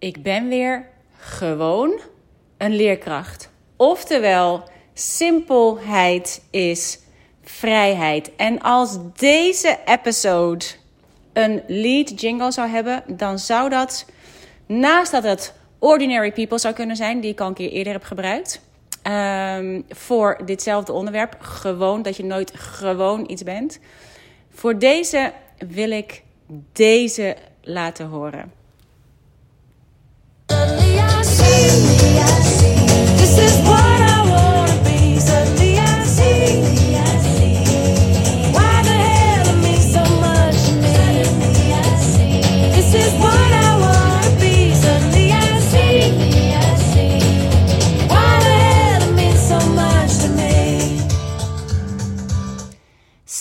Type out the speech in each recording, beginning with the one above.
Ik ben weer gewoon een leerkracht. Oftewel, simpelheid is vrijheid. En als deze episode een lead jingle zou hebben, dan zou dat, naast dat het ordinary people zou kunnen zijn, die ik al een keer eerder heb gebruikt, um, voor ditzelfde onderwerp, gewoon dat je nooit gewoon iets bent. Voor deze wil ik deze laten horen. This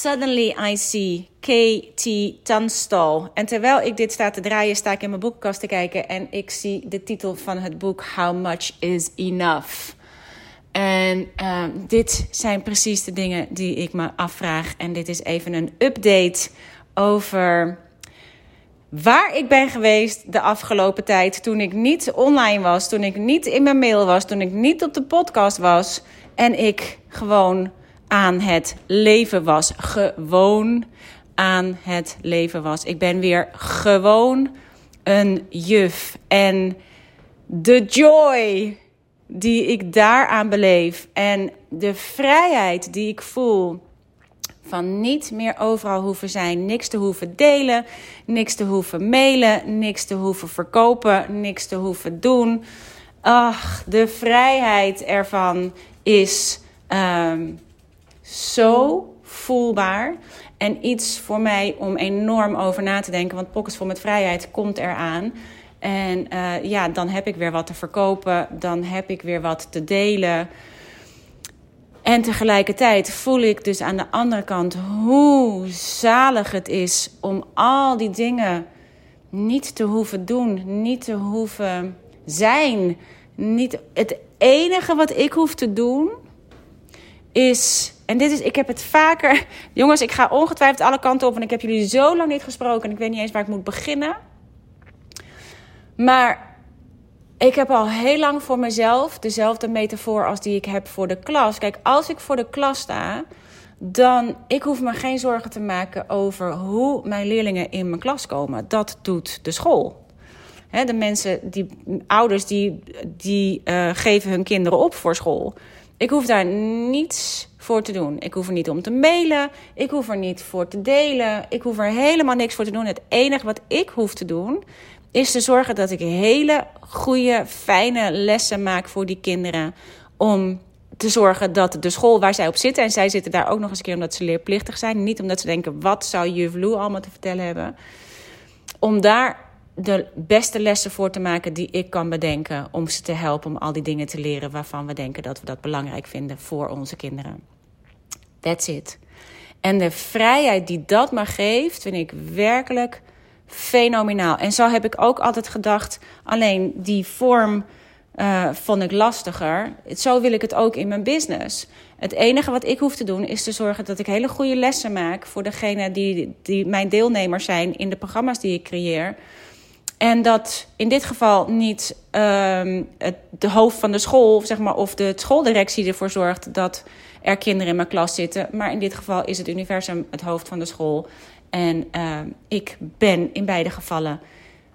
Suddenly I See, K.T. Tunstall. En terwijl ik dit sta te draaien, sta ik in mijn boekenkast te kijken en ik zie de titel van het boek How Much Is Enough. En uh, dit zijn precies de dingen die ik me afvraag. En dit is even een update over waar ik ben geweest de afgelopen tijd. Toen ik niet online was, toen ik niet in mijn mail was, toen ik niet op de podcast was. En ik gewoon aan het leven was. Gewoon aan het leven was. Ik ben weer gewoon een juf. En de joy die ik daaraan beleef en de vrijheid die ik voel van niet meer overal hoeven zijn, niks te hoeven delen, niks te hoeven mailen, niks te hoeven verkopen, niks te hoeven doen. Ach, de vrijheid ervan is um, zo voelbaar. En iets voor mij om enorm over na te denken. Want Pockets vol met vrijheid komt eraan. En uh, ja, dan heb ik weer wat te verkopen. Dan heb ik weer wat te delen. En tegelijkertijd voel ik dus aan de andere kant hoe zalig het is om al die dingen niet te hoeven doen, niet te hoeven zijn. Niet, het enige wat ik hoef te doen is. En dit is, ik heb het vaker. Jongens, ik ga ongetwijfeld alle kanten op. En ik heb jullie zo lang niet gesproken. En ik weet niet eens waar ik moet beginnen. Maar ik heb al heel lang voor mezelf dezelfde metafoor als die ik heb voor de klas. Kijk, als ik voor de klas sta, dan ik hoef me geen zorgen te maken over hoe mijn leerlingen in mijn klas komen. Dat doet de school. de mensen, die ouders, die, die uh, geven hun kinderen op voor school. Ik hoef daar niets voor te doen. Ik hoef er niet om te mailen. Ik hoef er niet voor te delen. Ik hoef er helemaal niks voor te doen. Het enige wat ik hoef te doen is te zorgen dat ik hele goede, fijne lessen maak voor die kinderen. Om te zorgen dat de school waar zij op zitten, en zij zitten daar ook nog eens een keer omdat ze leerplichtig zijn, niet omdat ze denken: wat zou juf Lou allemaal te vertellen hebben. Om daar de beste lessen voor te maken die ik kan bedenken. Om ze te helpen om al die dingen te leren waarvan we denken dat we dat belangrijk vinden voor onze kinderen. That's it. En de vrijheid die dat maar geeft, vind ik werkelijk fenomenaal. En zo heb ik ook altijd gedacht, alleen die vorm uh, vond ik lastiger. Zo wil ik het ook in mijn business. Het enige wat ik hoef te doen is te zorgen dat ik hele goede lessen maak voor degene die, die mijn deelnemers zijn in de programma's die ik creëer. En dat in dit geval niet um, het, de hoofd van de school, zeg maar, of de schooldirectie ervoor zorgt dat er kinderen in mijn klas zitten. Maar in dit geval is het universum het hoofd van de school. En uh, ik ben in beide gevallen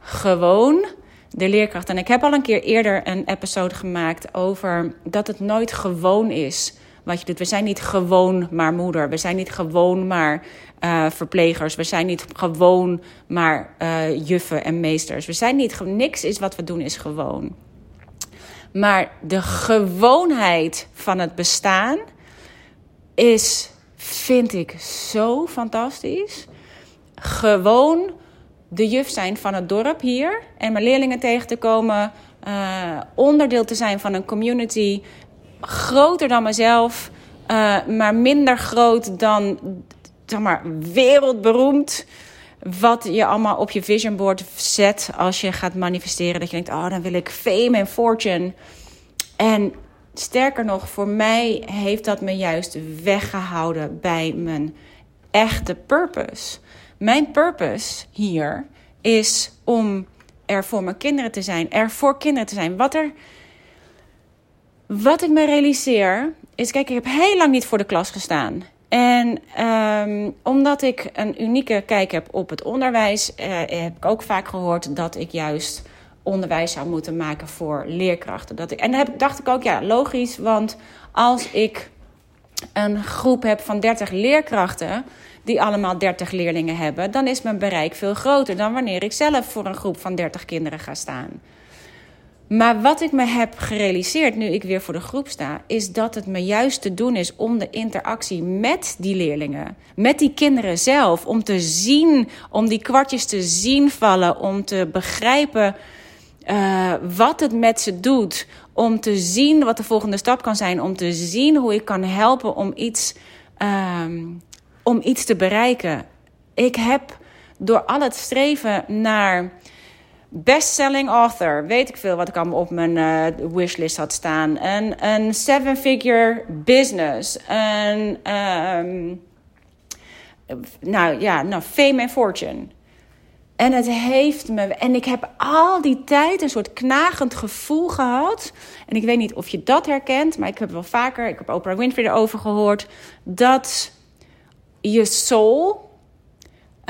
gewoon de leerkracht. En ik heb al een keer eerder een episode gemaakt over dat het nooit gewoon is wat je doet. We zijn niet gewoon maar moeder. We zijn niet gewoon maar uh, verplegers. We zijn niet gewoon maar uh, juffen en meesters. We zijn niet, niks is wat we doen is gewoon. Maar de gewoonheid van het bestaan is, vind ik, zo fantastisch. Gewoon de juf zijn van het dorp hier en mijn leerlingen tegen te komen, uh, onderdeel te zijn van een community groter dan mezelf, uh, maar minder groot dan, zeg maar, wereldberoemd. Wat je allemaal op je vision board zet als je gaat manifesteren. Dat je denkt, oh, dan wil ik fame en fortune. En sterker nog, voor mij heeft dat me juist weggehouden bij mijn echte purpose. Mijn purpose hier is om er voor mijn kinderen te zijn, er voor kinderen te zijn. Wat, er, wat ik me realiseer is, kijk, ik heb heel lang niet voor de klas gestaan. En um, omdat ik een unieke kijk heb op het onderwijs, uh, heb ik ook vaak gehoord dat ik juist onderwijs zou moeten maken voor leerkrachten. Dat ik, en dan dacht ik ook, ja, logisch, want als ik een groep heb van 30 leerkrachten, die allemaal 30 leerlingen hebben, dan is mijn bereik veel groter dan wanneer ik zelf voor een groep van 30 kinderen ga staan. Maar wat ik me heb gerealiseerd nu ik weer voor de groep sta, is dat het me juist te doen is om de interactie met die leerlingen, met die kinderen zelf, om te zien, om die kwartjes te zien vallen, om te begrijpen uh, wat het met ze doet, om te zien wat de volgende stap kan zijn, om te zien hoe ik kan helpen om iets, um, om iets te bereiken. Ik heb door al het streven naar bestselling author, weet ik veel wat ik allemaal op mijn uh, wishlist had staan, een, een seven-figure business, een, um, nou ja, nou, fame and fortune. En het heeft me. En ik heb al die tijd een soort knagend gevoel gehad. En ik weet niet of je dat herkent, maar ik heb wel vaker, ik heb Oprah Winfrey erover gehoord, dat je soul,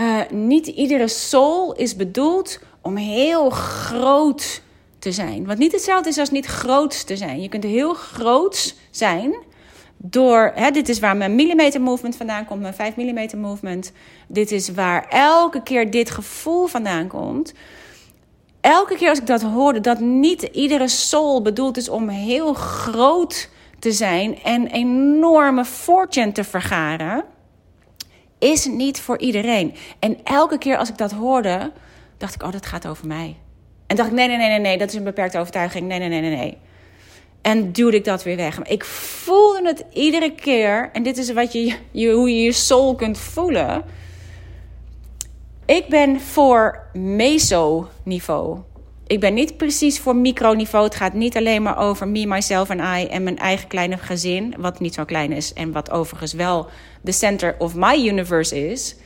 uh, niet iedere soul is bedoeld om heel groot te zijn. Wat niet hetzelfde is als niet groot te zijn. Je kunt heel groot zijn door, hè, dit is waar mijn millimeter movement vandaan komt, mijn 5 mm movement. Dit is waar elke keer dit gevoel vandaan komt. Elke keer als ik dat hoorde, dat niet iedere soul bedoeld is om heel groot te zijn en enorme fortune te vergaren, is niet voor iedereen. En elke keer als ik dat hoorde, dacht ik, oh, dat gaat over mij. En dacht ik, nee, nee, nee, nee, nee, dat is een beperkte overtuiging. Nee, nee, nee, nee, nee. En duwde ik dat weer weg. Maar ik voelde het iedere keer. En dit is wat je, je, hoe je je soul kunt voelen. Ik ben voor meso-niveau. Ik ben niet precies voor microniveau. Het gaat niet alleen maar over me, myself en I en mijn eigen kleine gezin. Wat niet zo klein is en wat overigens wel de center of my universe is.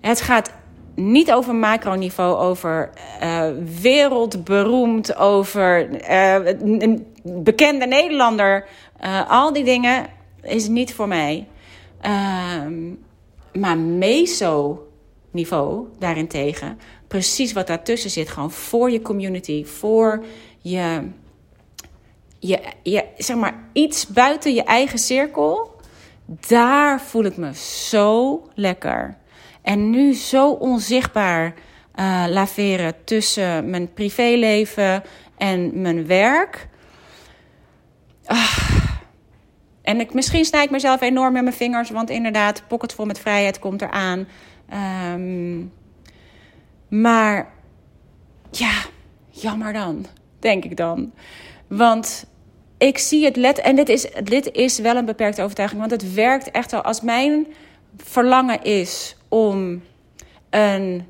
Het gaat niet over macroniveau, over uh, wereldberoemd, over uh, een bekende Nederlander. Uh, al die dingen is niet voor mij. Ehm, maar meso-niveau daarentegen, precies wat daartussen zit, gewoon voor je community, voor je, je, je, zeg maar iets buiten je eigen cirkel. Daar voel ik me zo lekker. En nu zo onzichtbaar uh, laveren tussen mijn privéleven en mijn werk. Ah. En ik, misschien snij ik mezelf enorm met mijn vingers, want inderdaad, vol met vrijheid komt eraan. Um, maar ja, jammer dan, denk ik dan. Want ik zie het let, en dit is, dit is wel een beperkte overtuiging, want het werkt echt wel. Als mijn verlangen is om een.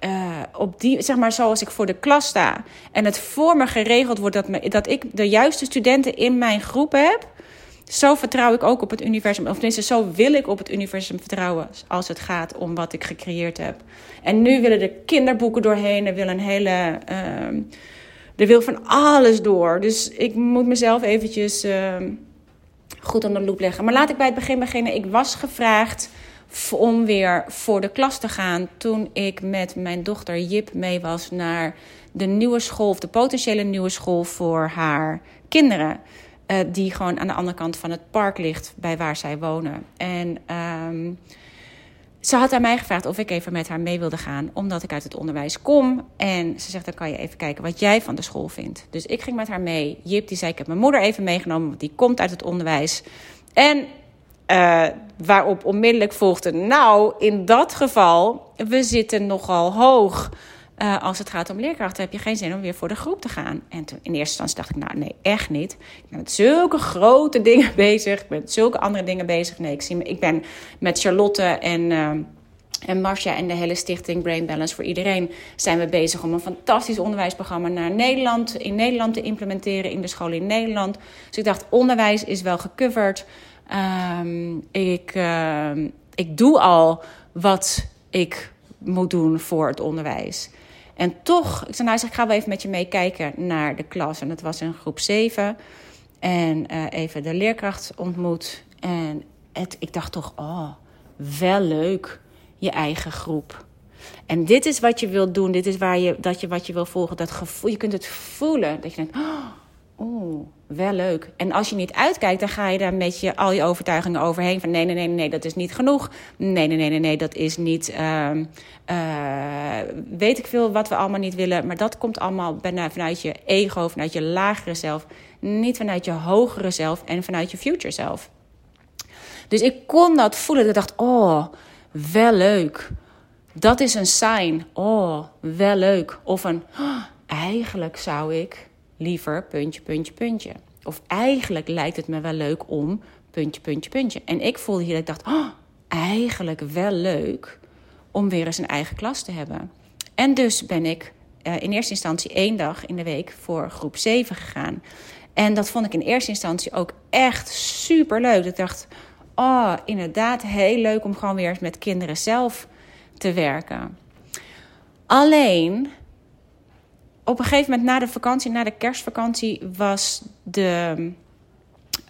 Uh, op die, zeg maar zoals ik voor de klas sta. En het voor me geregeld wordt dat, me, dat ik de juiste studenten in mijn groep heb. Zo vertrouw ik ook op het universum. Of tenminste, zo wil ik op het universum vertrouwen. Als het gaat om wat ik gecreëerd heb. En nu willen de kinderboeken doorheen. Er wil een hele. Uh, er wil van alles door. Dus ik moet mezelf eventjes. Uh, goed aan de loop leggen. Maar laat ik bij het begin beginnen. Ik was gevraagd om weer voor de klas te gaan toen ik met mijn dochter Jip mee was naar de nieuwe school, of de potentiële nieuwe school voor haar kinderen. Uh, die gewoon aan de andere kant van het park ligt bij waar zij wonen. En um, ze had aan mij gevraagd of ik even met haar mee wilde gaan, omdat ik uit het onderwijs kom. En ze zegt, dan kan je even kijken wat jij van de school vindt. Dus ik ging met haar mee. Jip die zei, ik heb mijn moeder even meegenomen, want die komt uit het onderwijs. En uh, waarop onmiddellijk volgde, nou, in dat geval, we zitten nogal hoog. Uh, als het gaat om leerkrachten, heb je geen zin om weer voor de groep te gaan. En in eerste instantie dacht ik, nou nee, echt niet. Ik ben met zulke grote dingen bezig. Ik ben met zulke andere dingen bezig. Nee, ik, zie, ik ben met Charlotte en, uh, en Marcia en de hele stichting Brain Balance voor iedereen... zijn we bezig om een fantastisch onderwijsprogramma naar Nederland, in Nederland te implementeren in de scholen in Nederland. Dus ik dacht, onderwijs is wel gecoverd. Um, ik, uh, ik doe al wat ik moet doen voor het onderwijs. En toch, ik zei, nou, ik ga wel even met je meekijken naar de klas. En dat was in groep 7. En uh, even de leerkracht ontmoet. En ik dacht toch, oh, wel leuk, je eigen groep. En dit is wat je wilt doen, dit is waar je, dat je, wat je wil volgen. Dat gevoel, je kunt het voelen. Dat je denkt, oh, wel leuk. En als je niet uitkijkt, dan ga je daar met je, al je overtuigingen overheen. Van nee, nee, nee, nee, dat is niet genoeg. Nee, nee, nee, nee, nee dat is niet. Uh, uh, weet ik veel wat we allemaal niet willen. Maar dat komt allemaal vanuit je ego, vanuit je lagere zelf. Niet vanuit je hogere zelf en vanuit je future zelf. Dus ik kon dat voelen. Ik dacht, oh, wel leuk. Dat is een sign. Oh, wel leuk. Of een, eigenlijk zou ik liever puntje, puntje, puntje. Of eigenlijk lijkt het me wel leuk om puntje, puntje, puntje. En ik voelde hier dat ik dacht, oh, eigenlijk wel leuk om weer eens een eigen klas te hebben. En dus ben ik uh, in eerste instantie één dag in de week voor groep 7 gegaan. En dat vond ik in eerste instantie ook echt super leuk. Ik dacht, oh, inderdaad heel leuk om gewoon weer eens met kinderen zelf te werken. Alleen op een gegeven moment na de vakantie, na de kerstvakantie, was de,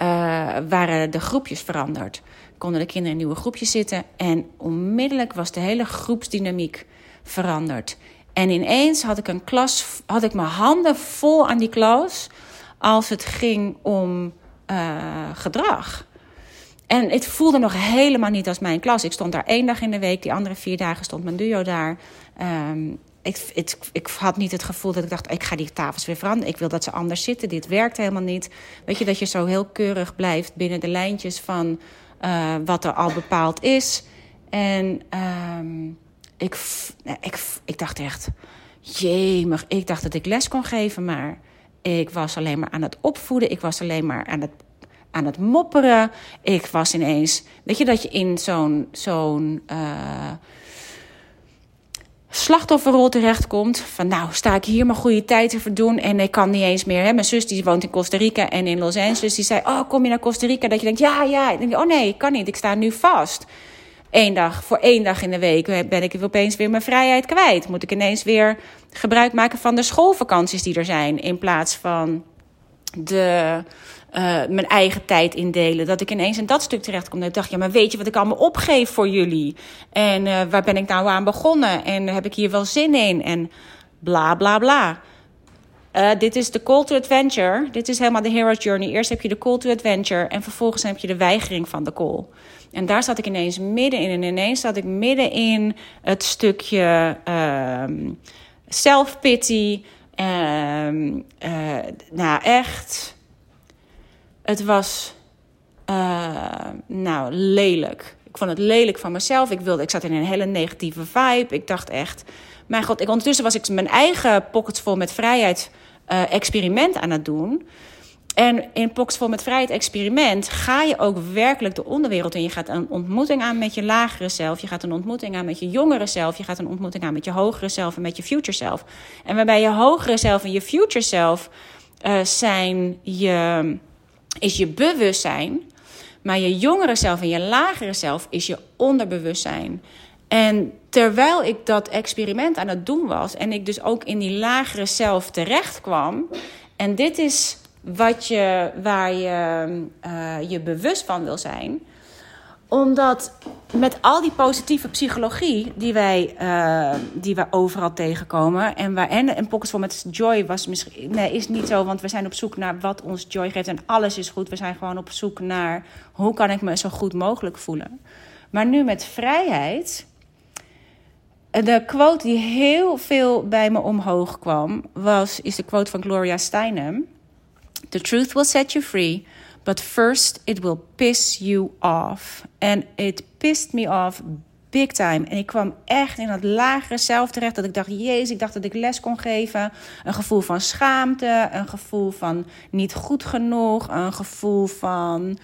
uh, waren de groepjes veranderd. Konden de kinderen in nieuwe groepjes zitten en onmiddellijk was de hele groepsdynamiek veranderd. En ineens had ik een klas, had ik mijn handen vol aan die klas als het ging om uh, gedrag. En het voelde nog helemaal niet als mijn klas. Ik stond daar één dag in de week, die andere vier dagen stond mijn duo daar. Um, ik, ik, had niet het gevoel dat ik dacht, ik ga die tafels weer veranderen. Ik wil dat ze anders zitten. Dit werkt helemaal niet. Weet je, dat je zo heel keurig blijft binnen de lijntjes van uh, wat er al bepaald is. En um, ik, ik, ik dacht echt, jemig, ik dacht dat ik les kon geven, maar ik was alleen maar aan het opvoeden. Ik was alleen maar aan het aan het mopperen. Ik was ineens, weet je, dat je in zo'n uh, slachtofferrol terechtkomt. Van nou, sta ik hier mijn goede tijd te verdoen en ik kan niet eens meer. Hè? Mijn zus die woont in Costa Rica en in Los Angeles. Die zei, oh, kom je naar Costa Rica? Dat je denkt, ja, ja. Ik denk, oh nee, ik kan niet. Ik sta nu vast. Eén dag, voor één dag in de week ben ik opeens weer mijn vrijheid kwijt. Moet ik ineens weer gebruik maken van de schoolvakanties die er zijn. In plaats van de uh, mijn eigen tijd indelen. Dat ik ineens in dat stuk terecht kom. Dat ik dacht, ja, maar weet je wat ik allemaal opgeef voor jullie? En uh, waar ben ik nou aan begonnen? En heb ik hier wel zin in? En bla bla bla. Uh, dit is de call to adventure. Dit is helemaal de hero's journey. Eerst heb je de call to adventure en vervolgens heb je de weigering van de call. En daar zat ik ineens midden in. En ineens zat ik midden in het stukje uh, self-pity. Uh, nou, echt het was, uh, nou, lelijk. Ik vond het lelijk van mezelf. Ik, wilde, ik zat in een hele negatieve vibe. Ik dacht echt, mijn god, ik, ondertussen was ik mijn eigen pockets vol met vrijheid uh, experiment aan het doen. En in Pockets vol met vrijheid experiment ga je ook werkelijk de onderwereld in. Je gaat een ontmoeting aan met je lagere zelf. Je gaat een ontmoeting aan met je jongere zelf. Je gaat een ontmoeting aan met je hogere zelf en met je future zelf. En waarbij je hogere zelf en je future zelf uh, zijn je is je bewustzijn. Maar je jongere zelf en je lagere zelf is je onderbewustzijn. En terwijl ik dat experiment aan het doen was en ik dus ook in die lagere zelf terecht kwam. En dit is wat je, waar je uh, je bewust van wil zijn omdat met al die positieve psychologie die wij, uh, die wij overal tegenkomen. En, waar, en, en Pockets met Joy was misschien. Nee, is niet zo, want we zijn op zoek naar wat ons joy geeft. En alles is goed. We zijn gewoon op zoek naar hoe kan ik me zo goed mogelijk voelen. Maar nu met vrijheid. De quote die heel veel bij me omhoog kwam, was, is de quote van Gloria Steinem. The truth will set you free. But first it will piss you off. En it pissed me off big time. En ik kwam echt in dat lagere zelf terecht. Dat ik dacht, jezus, ik dacht dat ik les kon geven. Een gevoel van schaamte. Een gevoel van niet goed genoeg. Een gevoel van,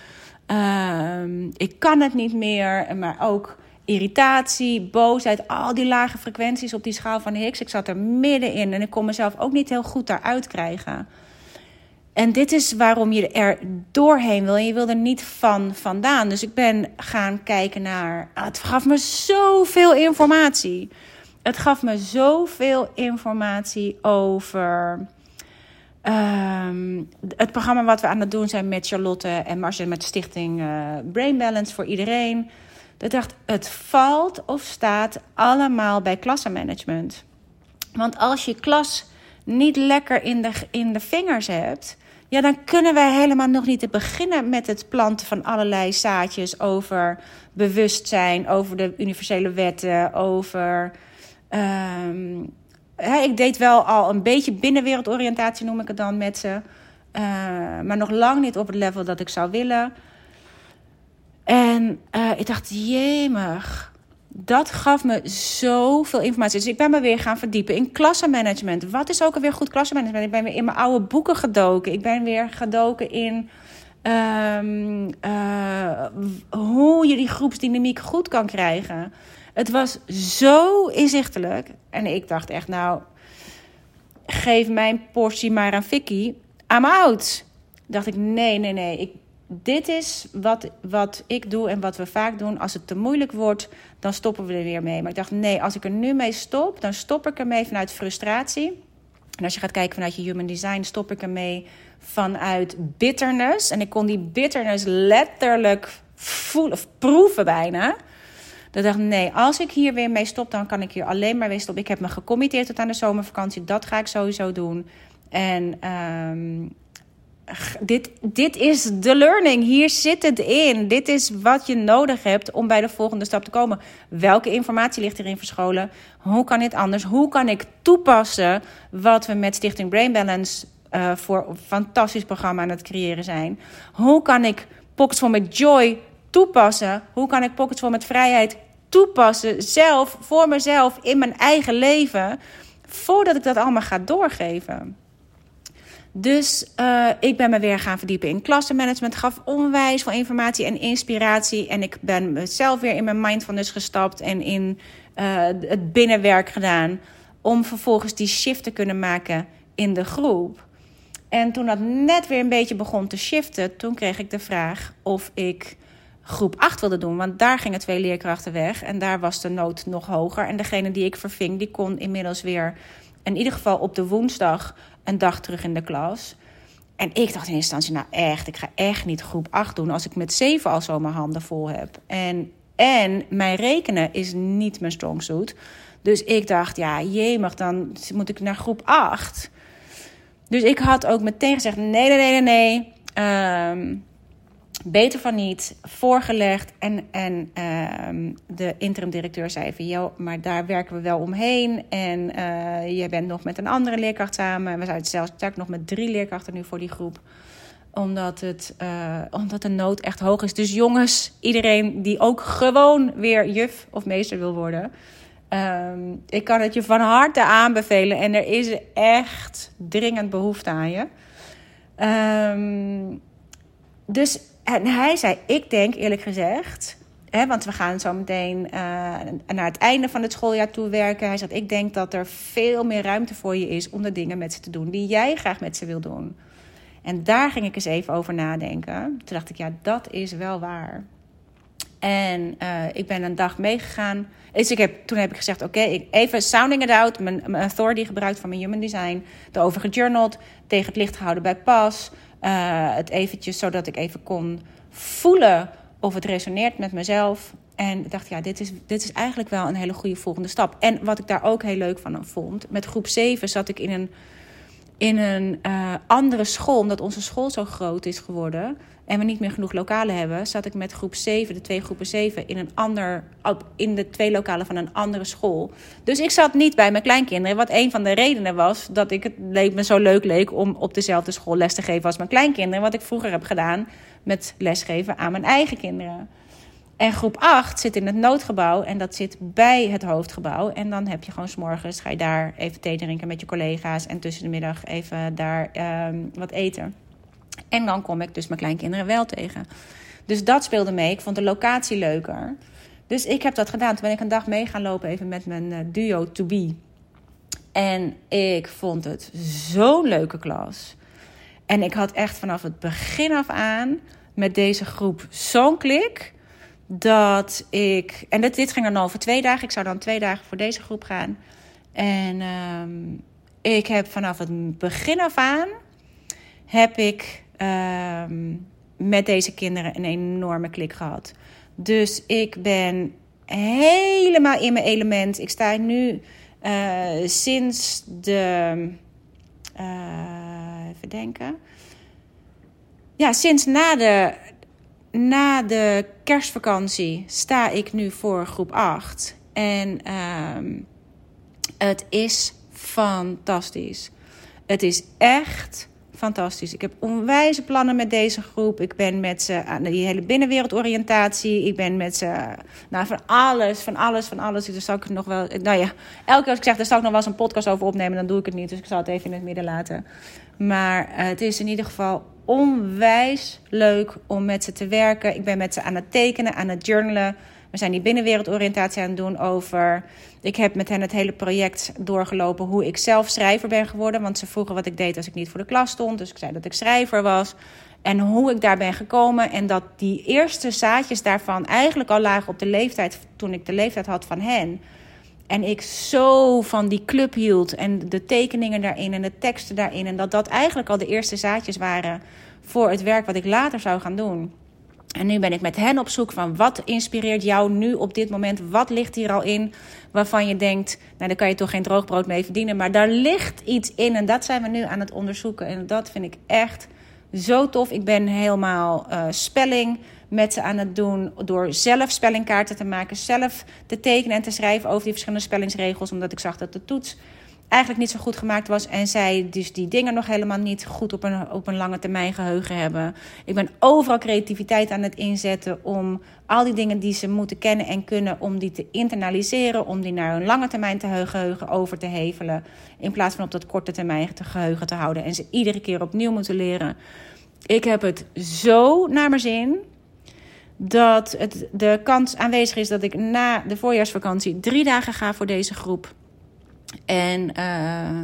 uh, ik kan het niet meer. Maar ook irritatie, boosheid. Al die lage frequenties op die schaal van Higgs. Ik zat er middenin. En ik kon mezelf ook niet heel goed daaruit krijgen. En dit is waarom je er doorheen wil. Je wil er niet van vandaan. Dus ik ben gaan kijken naar. Ah, het gaf me zoveel informatie. het gaf me zoveel informatie over ehm, het programma wat we aan het doen zijn met Charlotte en Marcia met stichting uh, Brain Balance voor iedereen. Dat dacht, het valt of staat allemaal bij klassenmanagement. Want als je klas niet lekker in de, in de vingers hebt, ja, dan kunnen wij helemaal nog niet beginnen met het planten van allerlei zaadjes over bewustzijn, over de universele wetten, over. Um, ik deed wel al een beetje binnenwereldoriëntatie, noem ik het dan met ze. Uh, maar nog lang niet op het level dat ik zou willen. En uh, ik dacht, jemig, dat gaf me zoveel informatie. Dus ik ben me weer gaan verdiepen in klassenmanagement. Wat is ook alweer goed klassenmanagement? Ik ben weer in mijn oude boeken gedoken. Ik ben weer gedoken in um, uh, hoe je die groepsdynamiek goed kan krijgen. Het was zo inzichtelijk. En ik dacht echt, nou, geef mijn portie maar aan Vicky. I'm out. Dacht ik, nee, nee, nee. Ik dit is wat, wat ik doe en wat we vaak doen. Als het te moeilijk wordt, dan stoppen we er weer mee. Maar ik dacht, nee, als ik er nu mee stop, dan stop ik ermee vanuit frustratie. En als je gaat kijken vanuit je human design, stop ik ermee vanuit bitterness. En ik kon die bitterness letterlijk voelen, of proeven bijna. Dat dacht nee, als ik hier weer mee stop, dan kan ik hier alleen maar weer stoppen. Ik heb me gecommitteerd tot aan de zomervakantie. Dat ga ik sowieso doen. En um, dit, dit is de learning. Hier zit het in. Dit is wat je nodig hebt om bij de volgende stap te komen. Welke informatie ligt erin verscholen? Hoe kan dit anders? Hoe kan ik toepassen wat we met Stichting Brain Balance uh, voor een fantastisch programma aan het creëren zijn? Hoe kan ik Pockets voor met Joy toepassen? Hoe kan ik Pockets voor met Vrijheid toepassen? Zelf, voor mezelf, in mijn eigen leven. Voordat ik dat allemaal ga doorgeven. Dus uh, ik ben me weer gaan verdiepen in klassenmanagement. Gaf onwijs veel informatie en inspiratie. En ik ben mezelf weer in mijn mindfulness gestapt en in uh, het binnenwerk gedaan. Om vervolgens die shift te kunnen maken in de groep. En toen dat net weer een beetje begon te shiften, toen kreeg ik de vraag of ik groep 8 wilde doen. Want daar gingen twee leerkrachten weg en daar was de nood nog hoger. En degene die ik verving, die kon inmiddels weer, in ieder geval op de woensdag, een dag terug in de klas. En ik dacht in instantie, nou echt, ik ga echt niet groep 8 doen als ik met 7 al zo mijn handen vol heb. En, en mijn rekenen is niet mijn strong suit. Dus ik dacht, ja, jemig, dan moet ik naar groep 8. Dus ik had ook meteen gezegd, nee, nee, nee, nee, nee. Ehm, beter van niet, voorgelegd. En, en uh, de interim-directeur zei van... joh, maar daar werken we wel omheen. En uh, jij bent nog met een andere leerkracht samen. We zijn zelfs nog met drie leerkrachten nu voor die groep omdat, het, uh, omdat de nood echt hoog is. Dus jongens, iedereen die ook gewoon weer juf of meester wil worden. Um, ik kan het je van harte aanbevelen. En er is echt dringend behoefte aan je. Um, dus en hij zei: Ik denk eerlijk gezegd. Want we gaan zo meteen uh, naar het einde van het schooljaar toe werken. Hij zegt: Ik denk dat er veel meer ruimte voor je is om de dingen met ze te doen die jij graag met ze wil doen. En daar ging ik eens even over nadenken. Toen dacht ik: Ja, dat is wel waar. En uh, ik ben een dag meegegaan. Dus ik heb, toen heb ik gezegd: Oké, even sounding it out. Mijn, mijn authority gebruikt van mijn human design. Erover gejournald. Tegen het licht gehouden bij pas. Uh, het eventjes zodat ik even kon voelen of het resoneert met mezelf. En ik dacht, ja, dit is, dit is eigenlijk wel een hele goede volgende stap. En wat ik daar ook heel leuk van vond, met groep 7 zat ik in een, in een uh, andere school, omdat onze school zo groot is geworden en we niet meer genoeg lokalen hebben, zat ik met groep 7, de twee groepen 7, in, een ander, in de twee lokalen van een andere school. Dus ik zat niet bij mijn kleinkinderen. Wat een van de redenen was dat ik het leek, me zo leuk leek om op dezelfde school les te geven als mijn kleinkinderen. Wat ik vroeger heb gedaan met lesgeven aan mijn eigen kinderen. En groep 8 zit in het noodgebouw en dat zit bij het hoofdgebouw. En dan heb je gewoon s'morgens, ga je daar even thee drinken met je collega's en tussen de middag even daar um, wat eten. En dan kom ik dus mijn kleinkinderen wel tegen. Dus dat speelde mee. Ik vond de locatie leuker. Dus ik heb dat gedaan. Toen ben ik een dag mee gaan lopen even met mijn eh, duo To Be. En ik vond het zo'n leuke klas. En ik had echt vanaf het begin af aan met deze groep zo'n klik. dat ik. En dit, dit ging dan over twee dagen. Ik zou dan twee dagen voor deze groep gaan. En ehm, ik heb vanaf het begin af aan. heb ik ehm, met deze kinderen een enorme klik gehad. Dus ik ben helemaal in mijn element. Ik sta nu uh, sinds de. Uh, even denken. Ja, sinds na de, na de kerstvakantie sta ik nu voor groep 8. En uh, het is fantastisch. Het is echt fantastisch. Ik heb onwijze plannen met deze groep. Ik ben met ze aan die hele binnenwereldoriëntatie. Ik ben met ze nou, van alles, van alles, van alles. Dus zou ik nog wel. Nou ja, elke keer als ik zeg, daar zou ik nog wel eens een podcast over opnemen, dan doe ik het niet. Dus ik zal het even in het midden laten. Maar uh, het is in ieder geval onwijs leuk om met ze te werken. Ik ben met ze aan het tekenen, aan het journalen. We zijn die binnenwereldoriëntatie aan het doen over. Ik heb met hen het hele project doorgelopen hoe ik zelf schrijver ben geworden. Want ze vroegen wat ik deed als ik niet voor de klas stond. Dus ik zei dat ik schrijver was. En hoe ik daar ben gekomen. En dat die eerste zaadjes daarvan eigenlijk al lagen op de leeftijd. toen ik de leeftijd had van hen. En ik zo van die club hield. En de tekeningen daarin en de teksten daarin. En dat dat eigenlijk al de eerste zaadjes waren voor het werk wat ik later zou gaan doen. En nu ben ik met hen op zoek van wat inspireert jou nu op dit moment? Wat ligt hier al in waarvan je denkt, nou daar kan je toch geen droogbrood mee verdienen. Maar daar ligt iets in en dat zijn we nu aan het onderzoeken. En dat vind ik echt zo tof. Ik ben helemaal uh, spelling met ze aan het doen door zelf spellingkaarten te maken, zelf te tekenen en te schrijven over die verschillende spellingsregels, omdat ik zag dat de toets eigenlijk niet zo goed gemaakt was. En zij dus die dingen nog helemaal niet goed op een, op een lange termijn geheugen hebben. Ik ben overal creativiteit aan het inzetten om al die dingen die ze moeten kennen en kunnen, om die te internaliseren, om die naar een lange termijn te geheugen over te hevelen. In plaats van op dat korte termijn te geheugen te houden. En ze iedere keer opnieuw moeten leren. Ik heb het zo naar mijn zin dat het, de kans aanwezig is dat ik na de voorjaarsvakantie drie dagen ga voor deze groep. En uh,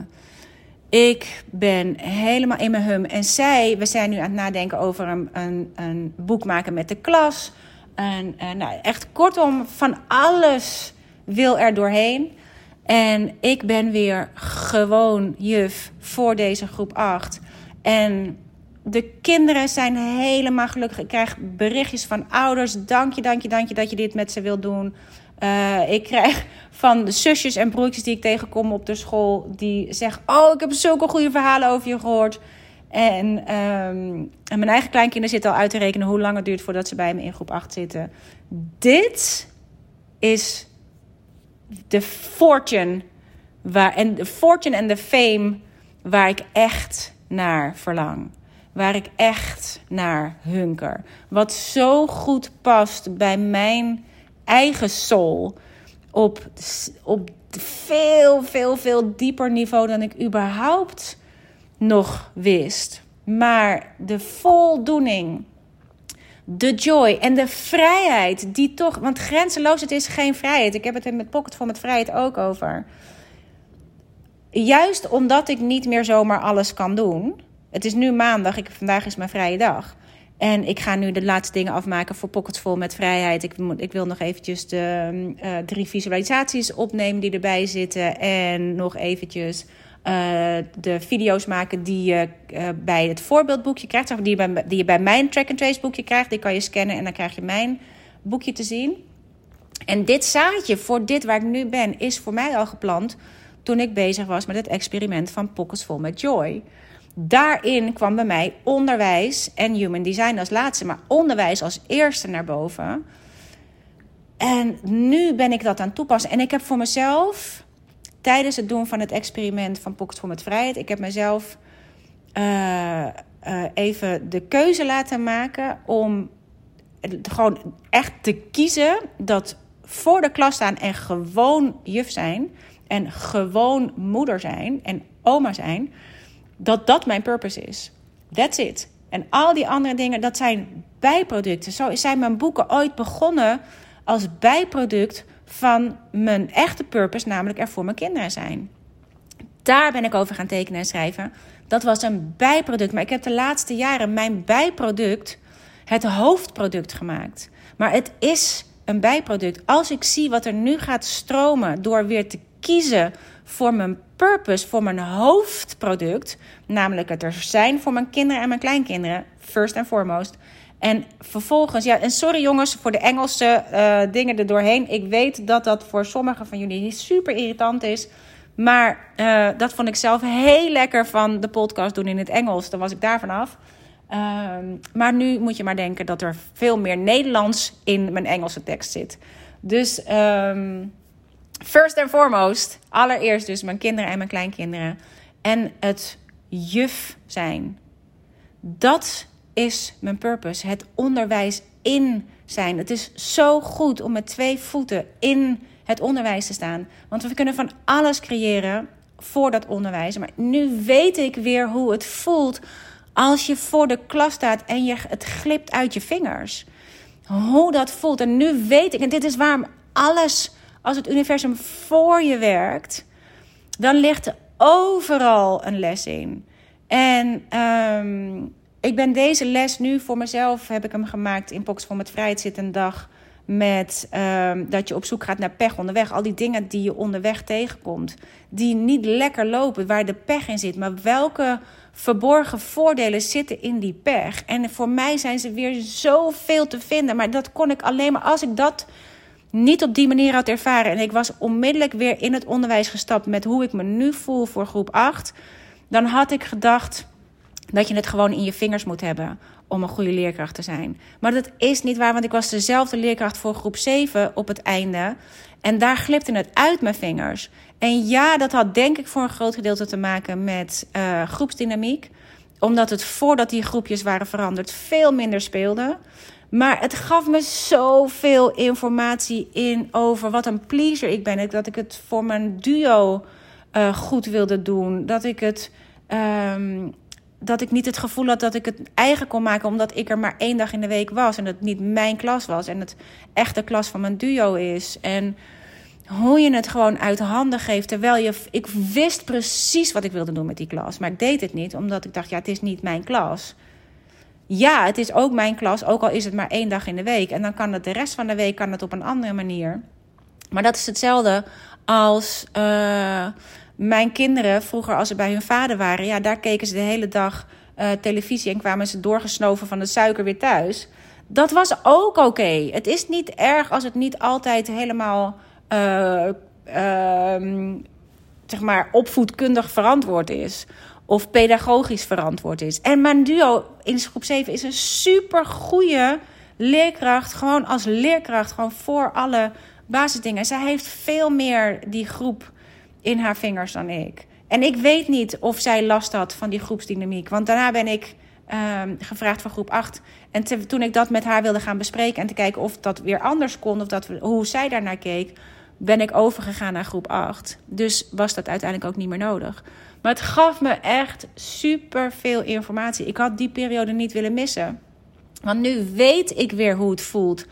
ik ben helemaal in mijn hum. En zij, we zijn nu aan het nadenken over een, een, een boek maken met de klas. En, uh, nou, echt kortom, van alles wil er doorheen. En ik ben weer gewoon juf voor deze groep 8. En de kinderen zijn helemaal gelukkig. Ik krijg berichtjes van ouders. Dank je, dank je, dank je dat je dit met ze wilt doen. Uh, ik krijg van de zusjes en broertjes die ik tegenkom op de school... die zeggen, oh, ik heb zulke goede verhalen over je gehoord. En, um, en mijn eigen kleinkinderen zitten al uit te rekenen... hoe lang het duurt voordat ze bij me in groep 8 zitten. Dit is de fortune... Waar, en de fortune en de fame waar ik echt naar verlang waar ik echt naar hunker. Wat zo goed past bij mijn eigen soul. Op, op veel, veel, veel dieper niveau dan ik überhaupt nog wist. Maar de voldoening, de joy en de vrijheid die toch... Want grenzeloosheid is geen vrijheid. Ik heb het met Pocket voor met vrijheid ook over. Juist omdat ik niet meer zomaar alles kan doen het is nu maandag, ik, vandaag is mijn vrije dag. En ik ga nu de laatste dingen afmaken voor Pockets Vol met Vrijheid. Ik, ik wil nog eventjes de uh, drie visualisaties opnemen die erbij zitten. En nog eventjes uh, de video's maken die je uh, bij het voorbeeldboekje krijgt. Die je, bij, die je bij mijn track and trace boekje krijgt. Die kan je scannen en dan krijg je mijn boekje te zien. En dit zaadje voor dit waar ik nu ben is voor mij al geplant toen ik bezig was met het experiment van Pockets Vol met Joy daarin kwam bij mij onderwijs en human design als laatste, maar onderwijs als eerste naar boven. En nu ben ik dat aan het toepassen. En ik heb voor mezelf, tijdens het doen van het experiment van Pocket voor met Vrijheid, ik heb mezelf uh, uh, even de keuze laten maken om gewoon echt te kiezen dat voor de klas staan en gewoon juf zijn en gewoon moeder zijn en oma zijn dat dat mijn purpose is. That's it. En al die andere dingen, dat zijn bijproducten. Zo zijn mijn boeken ooit begonnen als bijproduct van mijn echte purpose, namelijk er voor mijn kinderen zijn. Daar ben ik over gaan tekenen en schrijven. Dat was een bijproduct. Maar ik heb de laatste jaren mijn bijproduct het hoofdproduct gemaakt. Maar het is een bijproduct. Als ik zie wat er nu gaat stromen door weer te kiezen voor mijn purpose, voor mijn hoofdproduct, namelijk het er zijn voor mijn kinderen en mijn kleinkinderen, first and foremost. En vervolgens, ja, en sorry jongens voor de Engelse uh, dingen er doorheen. Ik weet dat dat voor sommigen van jullie super irritant is. Maar uh, dat vond ik zelf heel lekker van de podcast doen in het Engels. Dan was ik daar vanaf. Uh, maar nu moet je maar denken dat er veel meer Nederlands in mijn Engelse tekst zit. Dus um, first and foremost, allereerst dus mijn kinderen en mijn kleinkinderen. En het juf zijn. Dat is mijn purpose. Het onderwijs in zijn. Het is zo goed om met twee voeten in het onderwijs te staan. Want we kunnen van alles creëren voor dat onderwijs. Maar nu weet ik weer hoe het voelt als je voor de klas staat en je, het glipt uit je vingers. Hoe dat voelt. En nu weet ik, en dit is waarom alles, als het universum voor je werkt, dan ligt er overal een les in. En um, ik ben deze les nu voor mezelf, heb ik hem gemaakt in Poxvol met Vrijheid zit een dag. Met um, dat je op zoek gaat naar pech onderweg. Al die dingen die je onderweg tegenkomt. Die niet lekker lopen, waar de pech in zit. Maar welke verborgen voordelen zitten in die pech? En voor mij zijn ze weer zoveel te vinden. Maar dat kon ik alleen maar als ik dat niet op die manier had ervaren. En ik was onmiddellijk weer in het onderwijs gestapt met hoe ik me nu voel voor groep 8. Dan had ik gedacht dat je het gewoon in je vingers moet hebben om een goede leerkracht te zijn. Maar dat is niet waar, want ik was dezelfde leerkracht voor groep 7 op het einde. En daar glipte het uit mijn vingers. En ja, dat had denk ik voor een groot gedeelte te maken met uh, groepsdynamiek. Omdat het voordat die groepjes waren veranderd veel minder speelde. Maar het gaf me zoveel informatie in over wat een pleaser ik ben. Dat ik het voor mijn duo uh, goed wilde doen. Dat ik het. Um, dat ik niet het gevoel had dat ik het eigen kon maken, omdat ik er maar één dag in de week was en het niet mijn klas was en het echt de klas van mijn duo is. En hoe je het gewoon uit handen geeft, terwijl je. Ik wist precies wat ik wilde doen met die klas, maar ik deed het niet, omdat ik dacht, ja, het is niet mijn klas. Ja, het is ook mijn klas, ook al is het maar één dag in de week. En dan kan het de rest van de week kan het op een andere manier. Maar dat is hetzelfde als. Uh, mijn kinderen, vroeger als ze bij hun vader waren, ja, daar keken ze de hele dag uh, televisie en kwamen ze doorgesnoven van de suiker weer thuis. Dat was ook oké. Het is niet erg als het niet altijd helemaal, uh, uh, zeg maar, opvoedkundig verantwoord is. Of pedagogisch verantwoord is. En mijn duo in groep 7 is een super goede leerkracht. Gewoon als leerkracht, gewoon voor alle basisdingen. Zij heeft veel meer die groep in haar vingers dan ik. En ik weet niet of zij last had van die groepsdynamiek. Want daarna ben ik um, gevraagd voor groep 8. En toen ik dat met haar wilde gaan bespreken en te kijken of dat weer anders kon, of dat, hoe zij daarnaar keek, ben ik overgegaan naar groep 8. Dus was dat uiteindelijk ook niet meer nodig. Maar het gaf me echt super veel informatie. Ik had die periode niet willen missen. Want nu weet ik weer hoe het voelt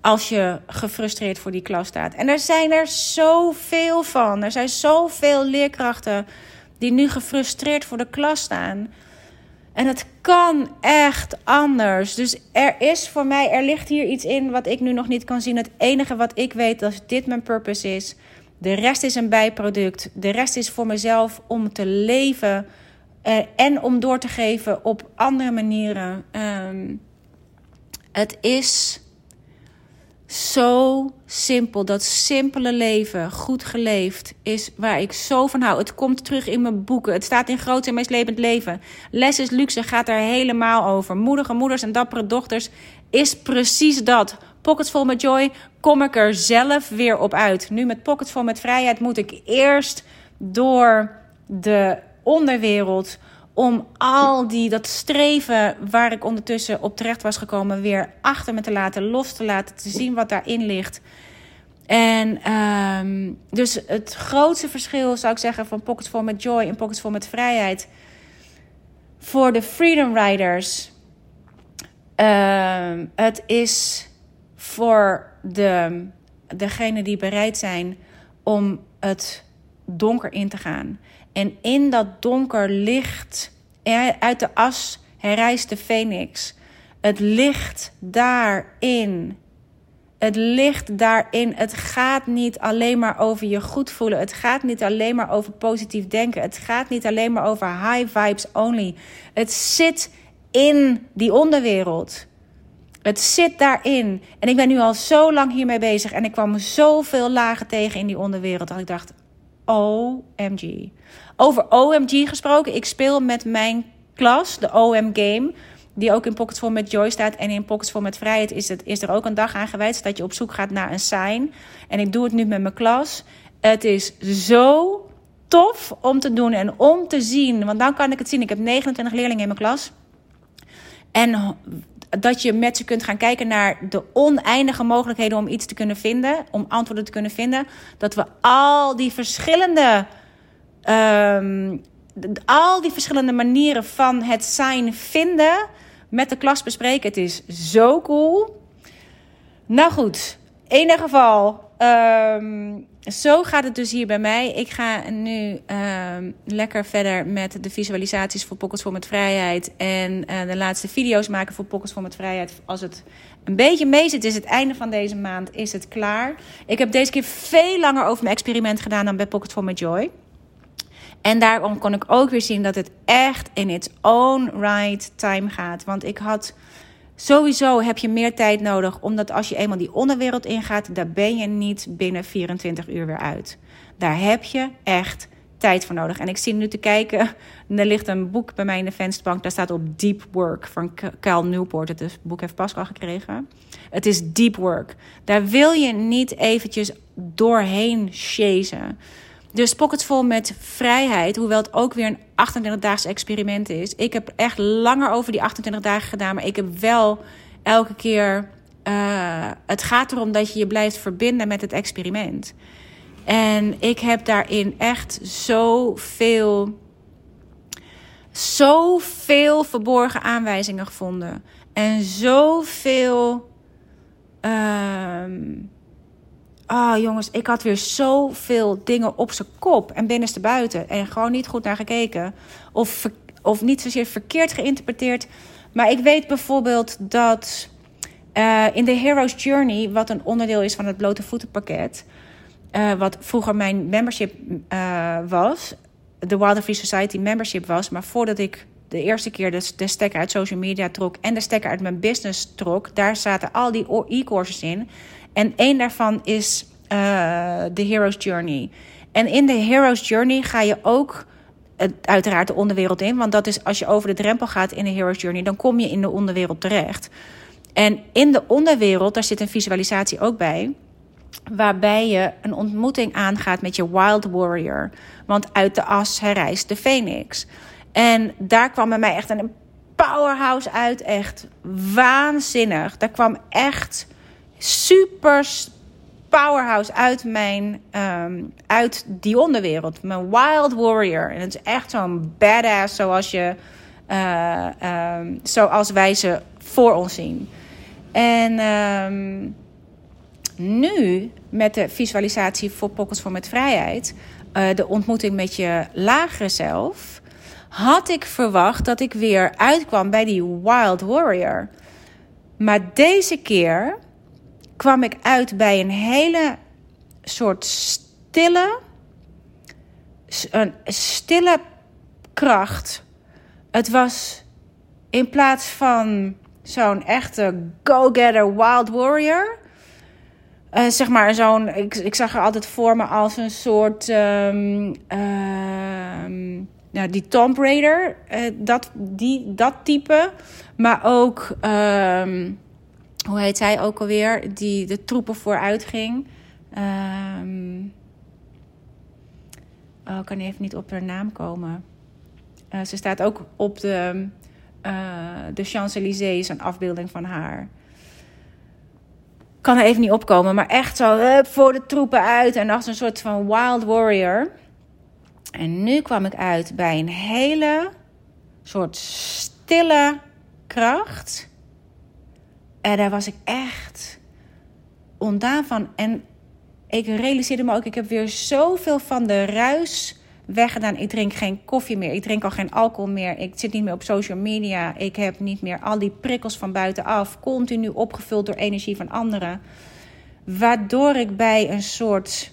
als je gefrustreerd voor die klas staat. En er zijn er zoveel van. Er zijn zoveel leerkrachten die nu gefrustreerd voor de klas staan. En het kan echt anders. Dus er is voor mij, er ligt hier iets in wat ik nu nog niet kan zien. Het enige wat ik weet, dat dit mijn purpose is. De rest is een bijproduct. De rest is voor mezelf om te leven eh, en om door te geven op andere manieren. Um, het is zo simpel. Dat simpele leven, goed geleefd, is waar ik zo van hou. Het komt terug in mijn boeken. Het staat in Groot en Meest Levend Leven. Les is luxe gaat er helemaal over. Moedige moeders en dappere dochters is precies dat. Pockets vol met joy, kom ik er zelf weer op uit. Nu met pockets vol met vrijheid moet ik eerst door de onderwereld om al die, dat streven waar ik ondertussen op terecht was gekomen, weer achter me te laten, los te laten, te zien wat daarin ligt. En um, dus het grootste verschil zou ik zeggen van Pockets Vol met Joy en Pockets Vol met Vrijheid. Voor de Freedom Riders. Um, het is voor de, degenen die bereid zijn om het donker in te gaan. En in dat donker licht, uit de as herrijst de phoenix. Het ligt daarin. Het ligt daarin. Het gaat niet alleen maar over je goed voelen. Het gaat niet alleen maar over positief denken. Het gaat niet alleen maar over high vibes only. Het zit in die onderwereld. Het zit daarin. En ik ben nu al zo lang hiermee bezig. En ik kwam zoveel lagen tegen in die onderwereld. Dat ik dacht: OMG. Over OMG gesproken. Ik speel met mijn klas, de OM Game. Die ook in Pockets Vol met Joy staat. En in Pockets Vol met Vrijheid is, het, is er ook een dag aan gewijd. Dat je op zoek gaat naar een sign. En ik doe het nu met mijn klas. Het is zo tof om te doen en om te zien. Want dan kan ik het zien. Ik heb 29 leerlingen in mijn klas. En dat je met ze kunt gaan kijken naar de oneindige mogelijkheden om iets te kunnen vinden, om antwoorden te kunnen vinden. Dat we al die verschillende, um, al die verschillende manieren van het zijn vinden met de klas bespreken. Het is zo cool. Nou goed, in ieder geval. Um, zo gaat het dus hier bij mij. Ik ga nu uh, lekker verder met de visualisaties voor Pockets voor met Vrijheid. En uh, de laatste video's maken voor Pockets voor met Vrijheid. Als het een beetje mee zit, is het einde van deze maand, is het klaar. Ik heb deze keer veel langer over mijn experiment gedaan dan bij Pockets for My Joy. En daarom kon ik ook weer zien dat het echt in its own right time gaat. Want ik had Sowieso heb je meer tijd nodig, omdat als je eenmaal die onderwereld ingaat, daar ben je niet binnen 24 uur weer uit. Daar heb je echt tijd voor nodig. En ik zie nu te kijken, er ligt een boek bij mij in de vensterbank, daar staat op Deep Work van Cal Newport. Het boek heeft Pascal gekregen. Het is Deep Work. Daar wil je niet eventjes doorheen chasen. Dus pockets vol met vrijheid, hoewel het ook weer een 28-daags experiment is. Ik heb echt langer over die 28 dagen gedaan, maar ik heb wel elke keer. Uh, het gaat erom dat je je blijft verbinden met het experiment. En ik heb daarin echt zoveel. Zoveel verborgen aanwijzingen gevonden. En zoveel. Uh, Ah, jongens, ik had weer zoveel dingen op zijn kop en binnenste buiten. En gewoon niet goed naar gekeken. Of, of niet zozeer verkeerd geïnterpreteerd. Maar ik weet bijvoorbeeld dat uh, in de Hero's Journey, wat een onderdeel is van het blote voetenpakket. Uh, wat vroeger mijn membership uh, was. De Wilder Free Society membership was. Maar voordat ik de eerste keer de, de stekker uit social media trok en de stekker uit mijn business trok, daar zaten al die e-courses in. En één daarvan is uh, The Hero's Journey. En in de Hero's Journey ga je ook uiteraard de onderwereld in. Want dat is als je over de drempel gaat in de Hero's Journey, dan kom je in de onderwereld terecht. En in de onderwereld, daar zit een visualisatie ook bij. Waarbij je een ontmoeting aangaat met je Wild Warrior. Want uit de as herrijst de Phoenix. En daar kwam bij mij echt een powerhouse uit. Echt waanzinnig. Daar kwam echt super powerhouse uit mijn um, uit die onderwereld. Mijn wild warrior. En het is echt zo'n badass zoals je uh, um, zoals wij ze voor ons zien. En um, nu met de visualisatie voor Pockets voor met vrijheid, uh, de ontmoeting met je lagere zelf, had ik verwacht dat ik weer uitkwam bij die wild warrior. Maar deze keer kwam ik uit bij een hele soort stille, een stille kracht. Het was in plaats van zo'n echte go-getter wild warrior. Uh, zeg maar zo'n. Ik, ik zag er altijd voor me als een soort. Um, die Tomb Raider. Uh, dat, die, dat type. Maar ook. Um, hoe heet zij ook alweer, die de troepen vooruit ging. Um, oh, ik kan even niet op haar naam komen. Uh, ze staat ook op de, uh, de Champs-Élysées, een afbeelding van haar. Kan er even niet opkomen, maar echt zo hup, voor de troepen uit en als een soort van wild warrior. En nu kwam ik uit bij een hele soort stille kracht en daar was ik echt ontdaan van. En ik realiseerde me ook, ik heb weer zoveel van de ruis weggedaan. Ik drink geen koffie meer. Ik drink al geen alcohol meer. Ik zit niet meer op social media. Ik heb niet meer al die prikkels van buitenaf. Continu opgevuld door energie van anderen. Waardoor ik bij een soort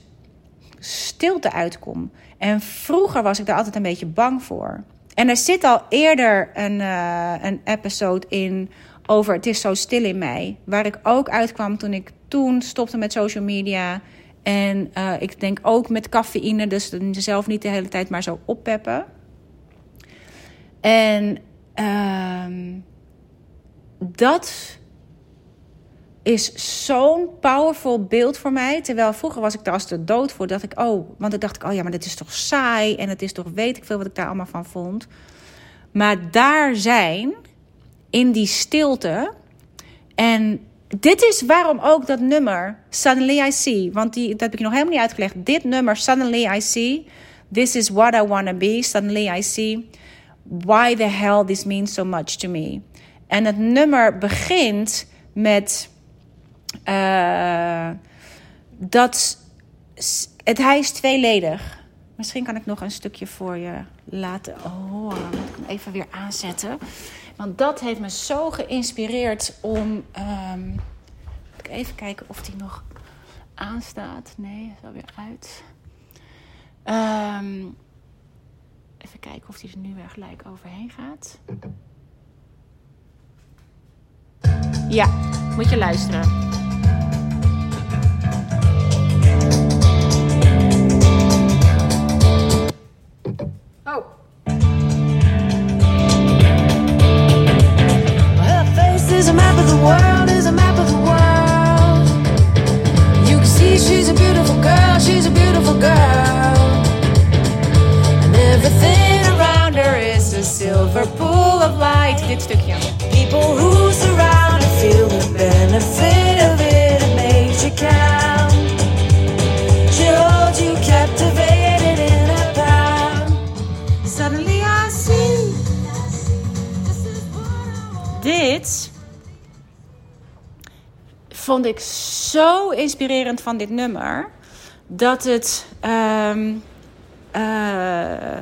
stilte uitkom. En vroeger was ik daar altijd een beetje bang voor. En er zit al eerder een, uh, een episode in over Het is zo stil in mij. Waar ik ook uitkwam toen ik toen stopte met social media. En uh, ik denk ook met cafeïne, dus zelf niet de hele tijd maar zo oppeppen. En uh, dat is zo'n powerful beeld voor mij. Terwijl vroeger was ik daar als de dood voor. Dacht ik, oh, want dan dacht ik, oh ja, maar dit is toch saai. En het is toch, weet ik veel wat ik daar allemaal van vond. Maar daar zijn, in die stilte. En dit is waarom ook dat nummer, Suddenly I See. Want die, dat heb ik nog helemaal niet uitgelegd. Dit nummer, Suddenly I See. This is what I want to be. Suddenly I See. Why the hell this means so much to me. En het nummer begint met uh, dat het, hij is tweeledig. Misschien kan ik nog een stukje voor je laten horen. Moet ik hem even weer aanzetten. Want dat heeft me zo geïnspireerd om. Ik even kijken of die nog aanstaat. Nee, is alweer uit. Um, even kijken of die er nu weer gelijk overheen gaat. Ja, moet je luisteren. is a map of the world, is a map of the world. You can see she's a beautiful girl, she's a beautiful girl. And everything around her is a silver pool of light. Dit stukje. People who vond ik zo inspirerend van dit nummer dat het um, uh,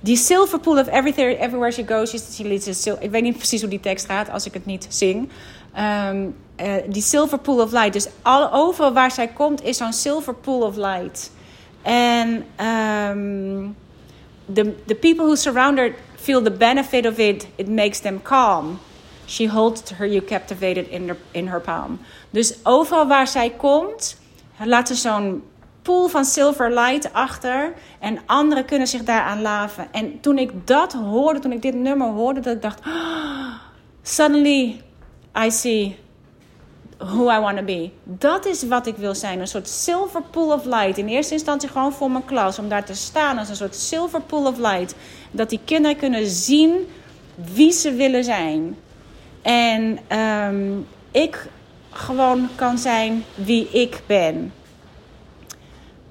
die silver pool of everything, everywhere she goes, she, Ik weet niet precies hoe die tekst gaat als ik het niet zing. Um, uh, die silver pool of light. Dus al, overal waar zij komt is zo'n silver pool of light. En the, the people who surround her feel the benefit of it. It makes them calm. She holds her you captivated in her, in her palm. Dus overal waar zij komt, laat ze zo'n pool van silver light achter. En anderen kunnen zich daaraan laven. En toen ik dat hoorde, toen ik dit nummer hoorde, dat ik dacht: oh, suddenly I see who I want to be. Dat is wat ik wil zijn. Een soort silver pool of light. In eerste instantie gewoon voor mijn klas. Om daar te staan als een soort silver pool of light. Dat die kinderen kunnen zien wie ze willen zijn. En um, ik gewoon kan zijn wie ik ben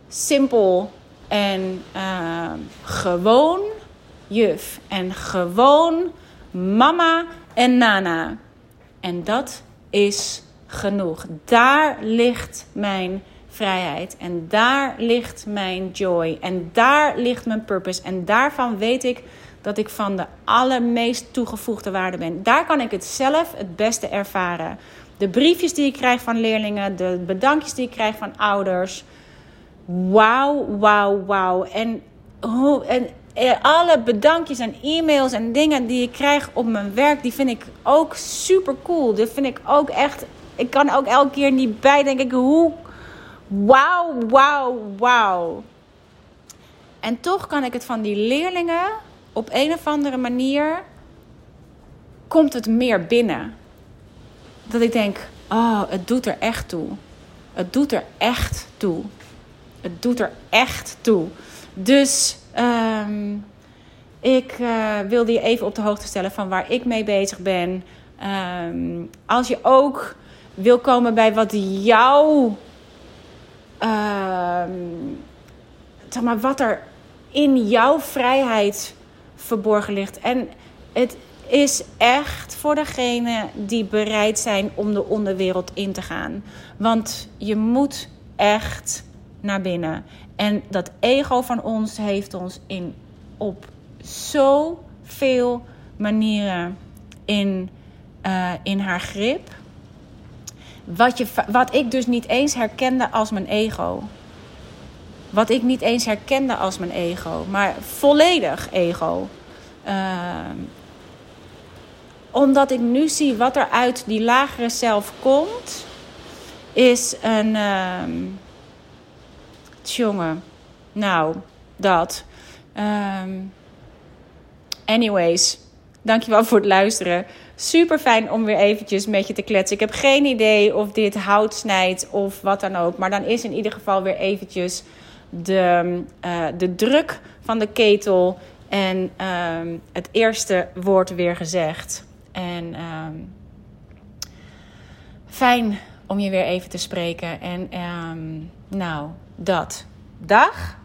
simpel en uh, gewoon juf. En gewoon mama en nana. En dat is genoeg. Daar ligt mijn vrijheid. En daar ligt mijn joy. En daar ligt mijn purpose. En daarvan weet ik dat ik van de allermeest toegevoegde waarde ben. Daar kan ik het zelf het beste ervaren. De briefjes die ik krijg van leerlingen, de bedankjes die ik krijg van ouders wauw, wauw, wauw. En, en eh, alle bedankjes en e-mails en dingen die ik krijg op mijn werk, die vind ik ook super cool. Dat vind ik ook echt. Ik kan ook elke keer niet bij, denk ik, hoe. Wauw, wauw, wauw. En toch kan ik het van die leerlingen op een of andere manier. komt het meer binnen. Dat ik denk, oh, het doet er echt toe. Het doet er echt toe het doet er echt toe. Dus um, ik uh, wilde je even op de hoogte stellen van waar ik mee bezig ben. Um, als je ook wil komen bij wat jou. Um, zeg maar, wat er in jouw vrijheid verborgen ligt. En het is echt voor degenen die bereid zijn om de onderwereld in te gaan. Want je moet echt naar binnen. En dat ego van ons heeft ons in, op zoveel manieren in, uh, in haar grip. Wat, je, wat ik dus niet eens herkende als mijn ego. Wat ik niet eens herkende als mijn ego, maar volledig ego. Uh, omdat ik nu zie wat er uit die lagere zelf komt, is een. Uh, jongen, nou, dat. Um, anyways, dankjewel voor het luisteren. Super fijn om weer eventjes met je te kletsen. Ik heb geen idee of dit hout snijdt of wat dan ook. Maar dan is in ieder geval weer eventjes de, uh, de druk van de ketel en het eerste woord weer gezegd. En uh, fijn om je weer even te spreken. En um, nou, dat. Dag.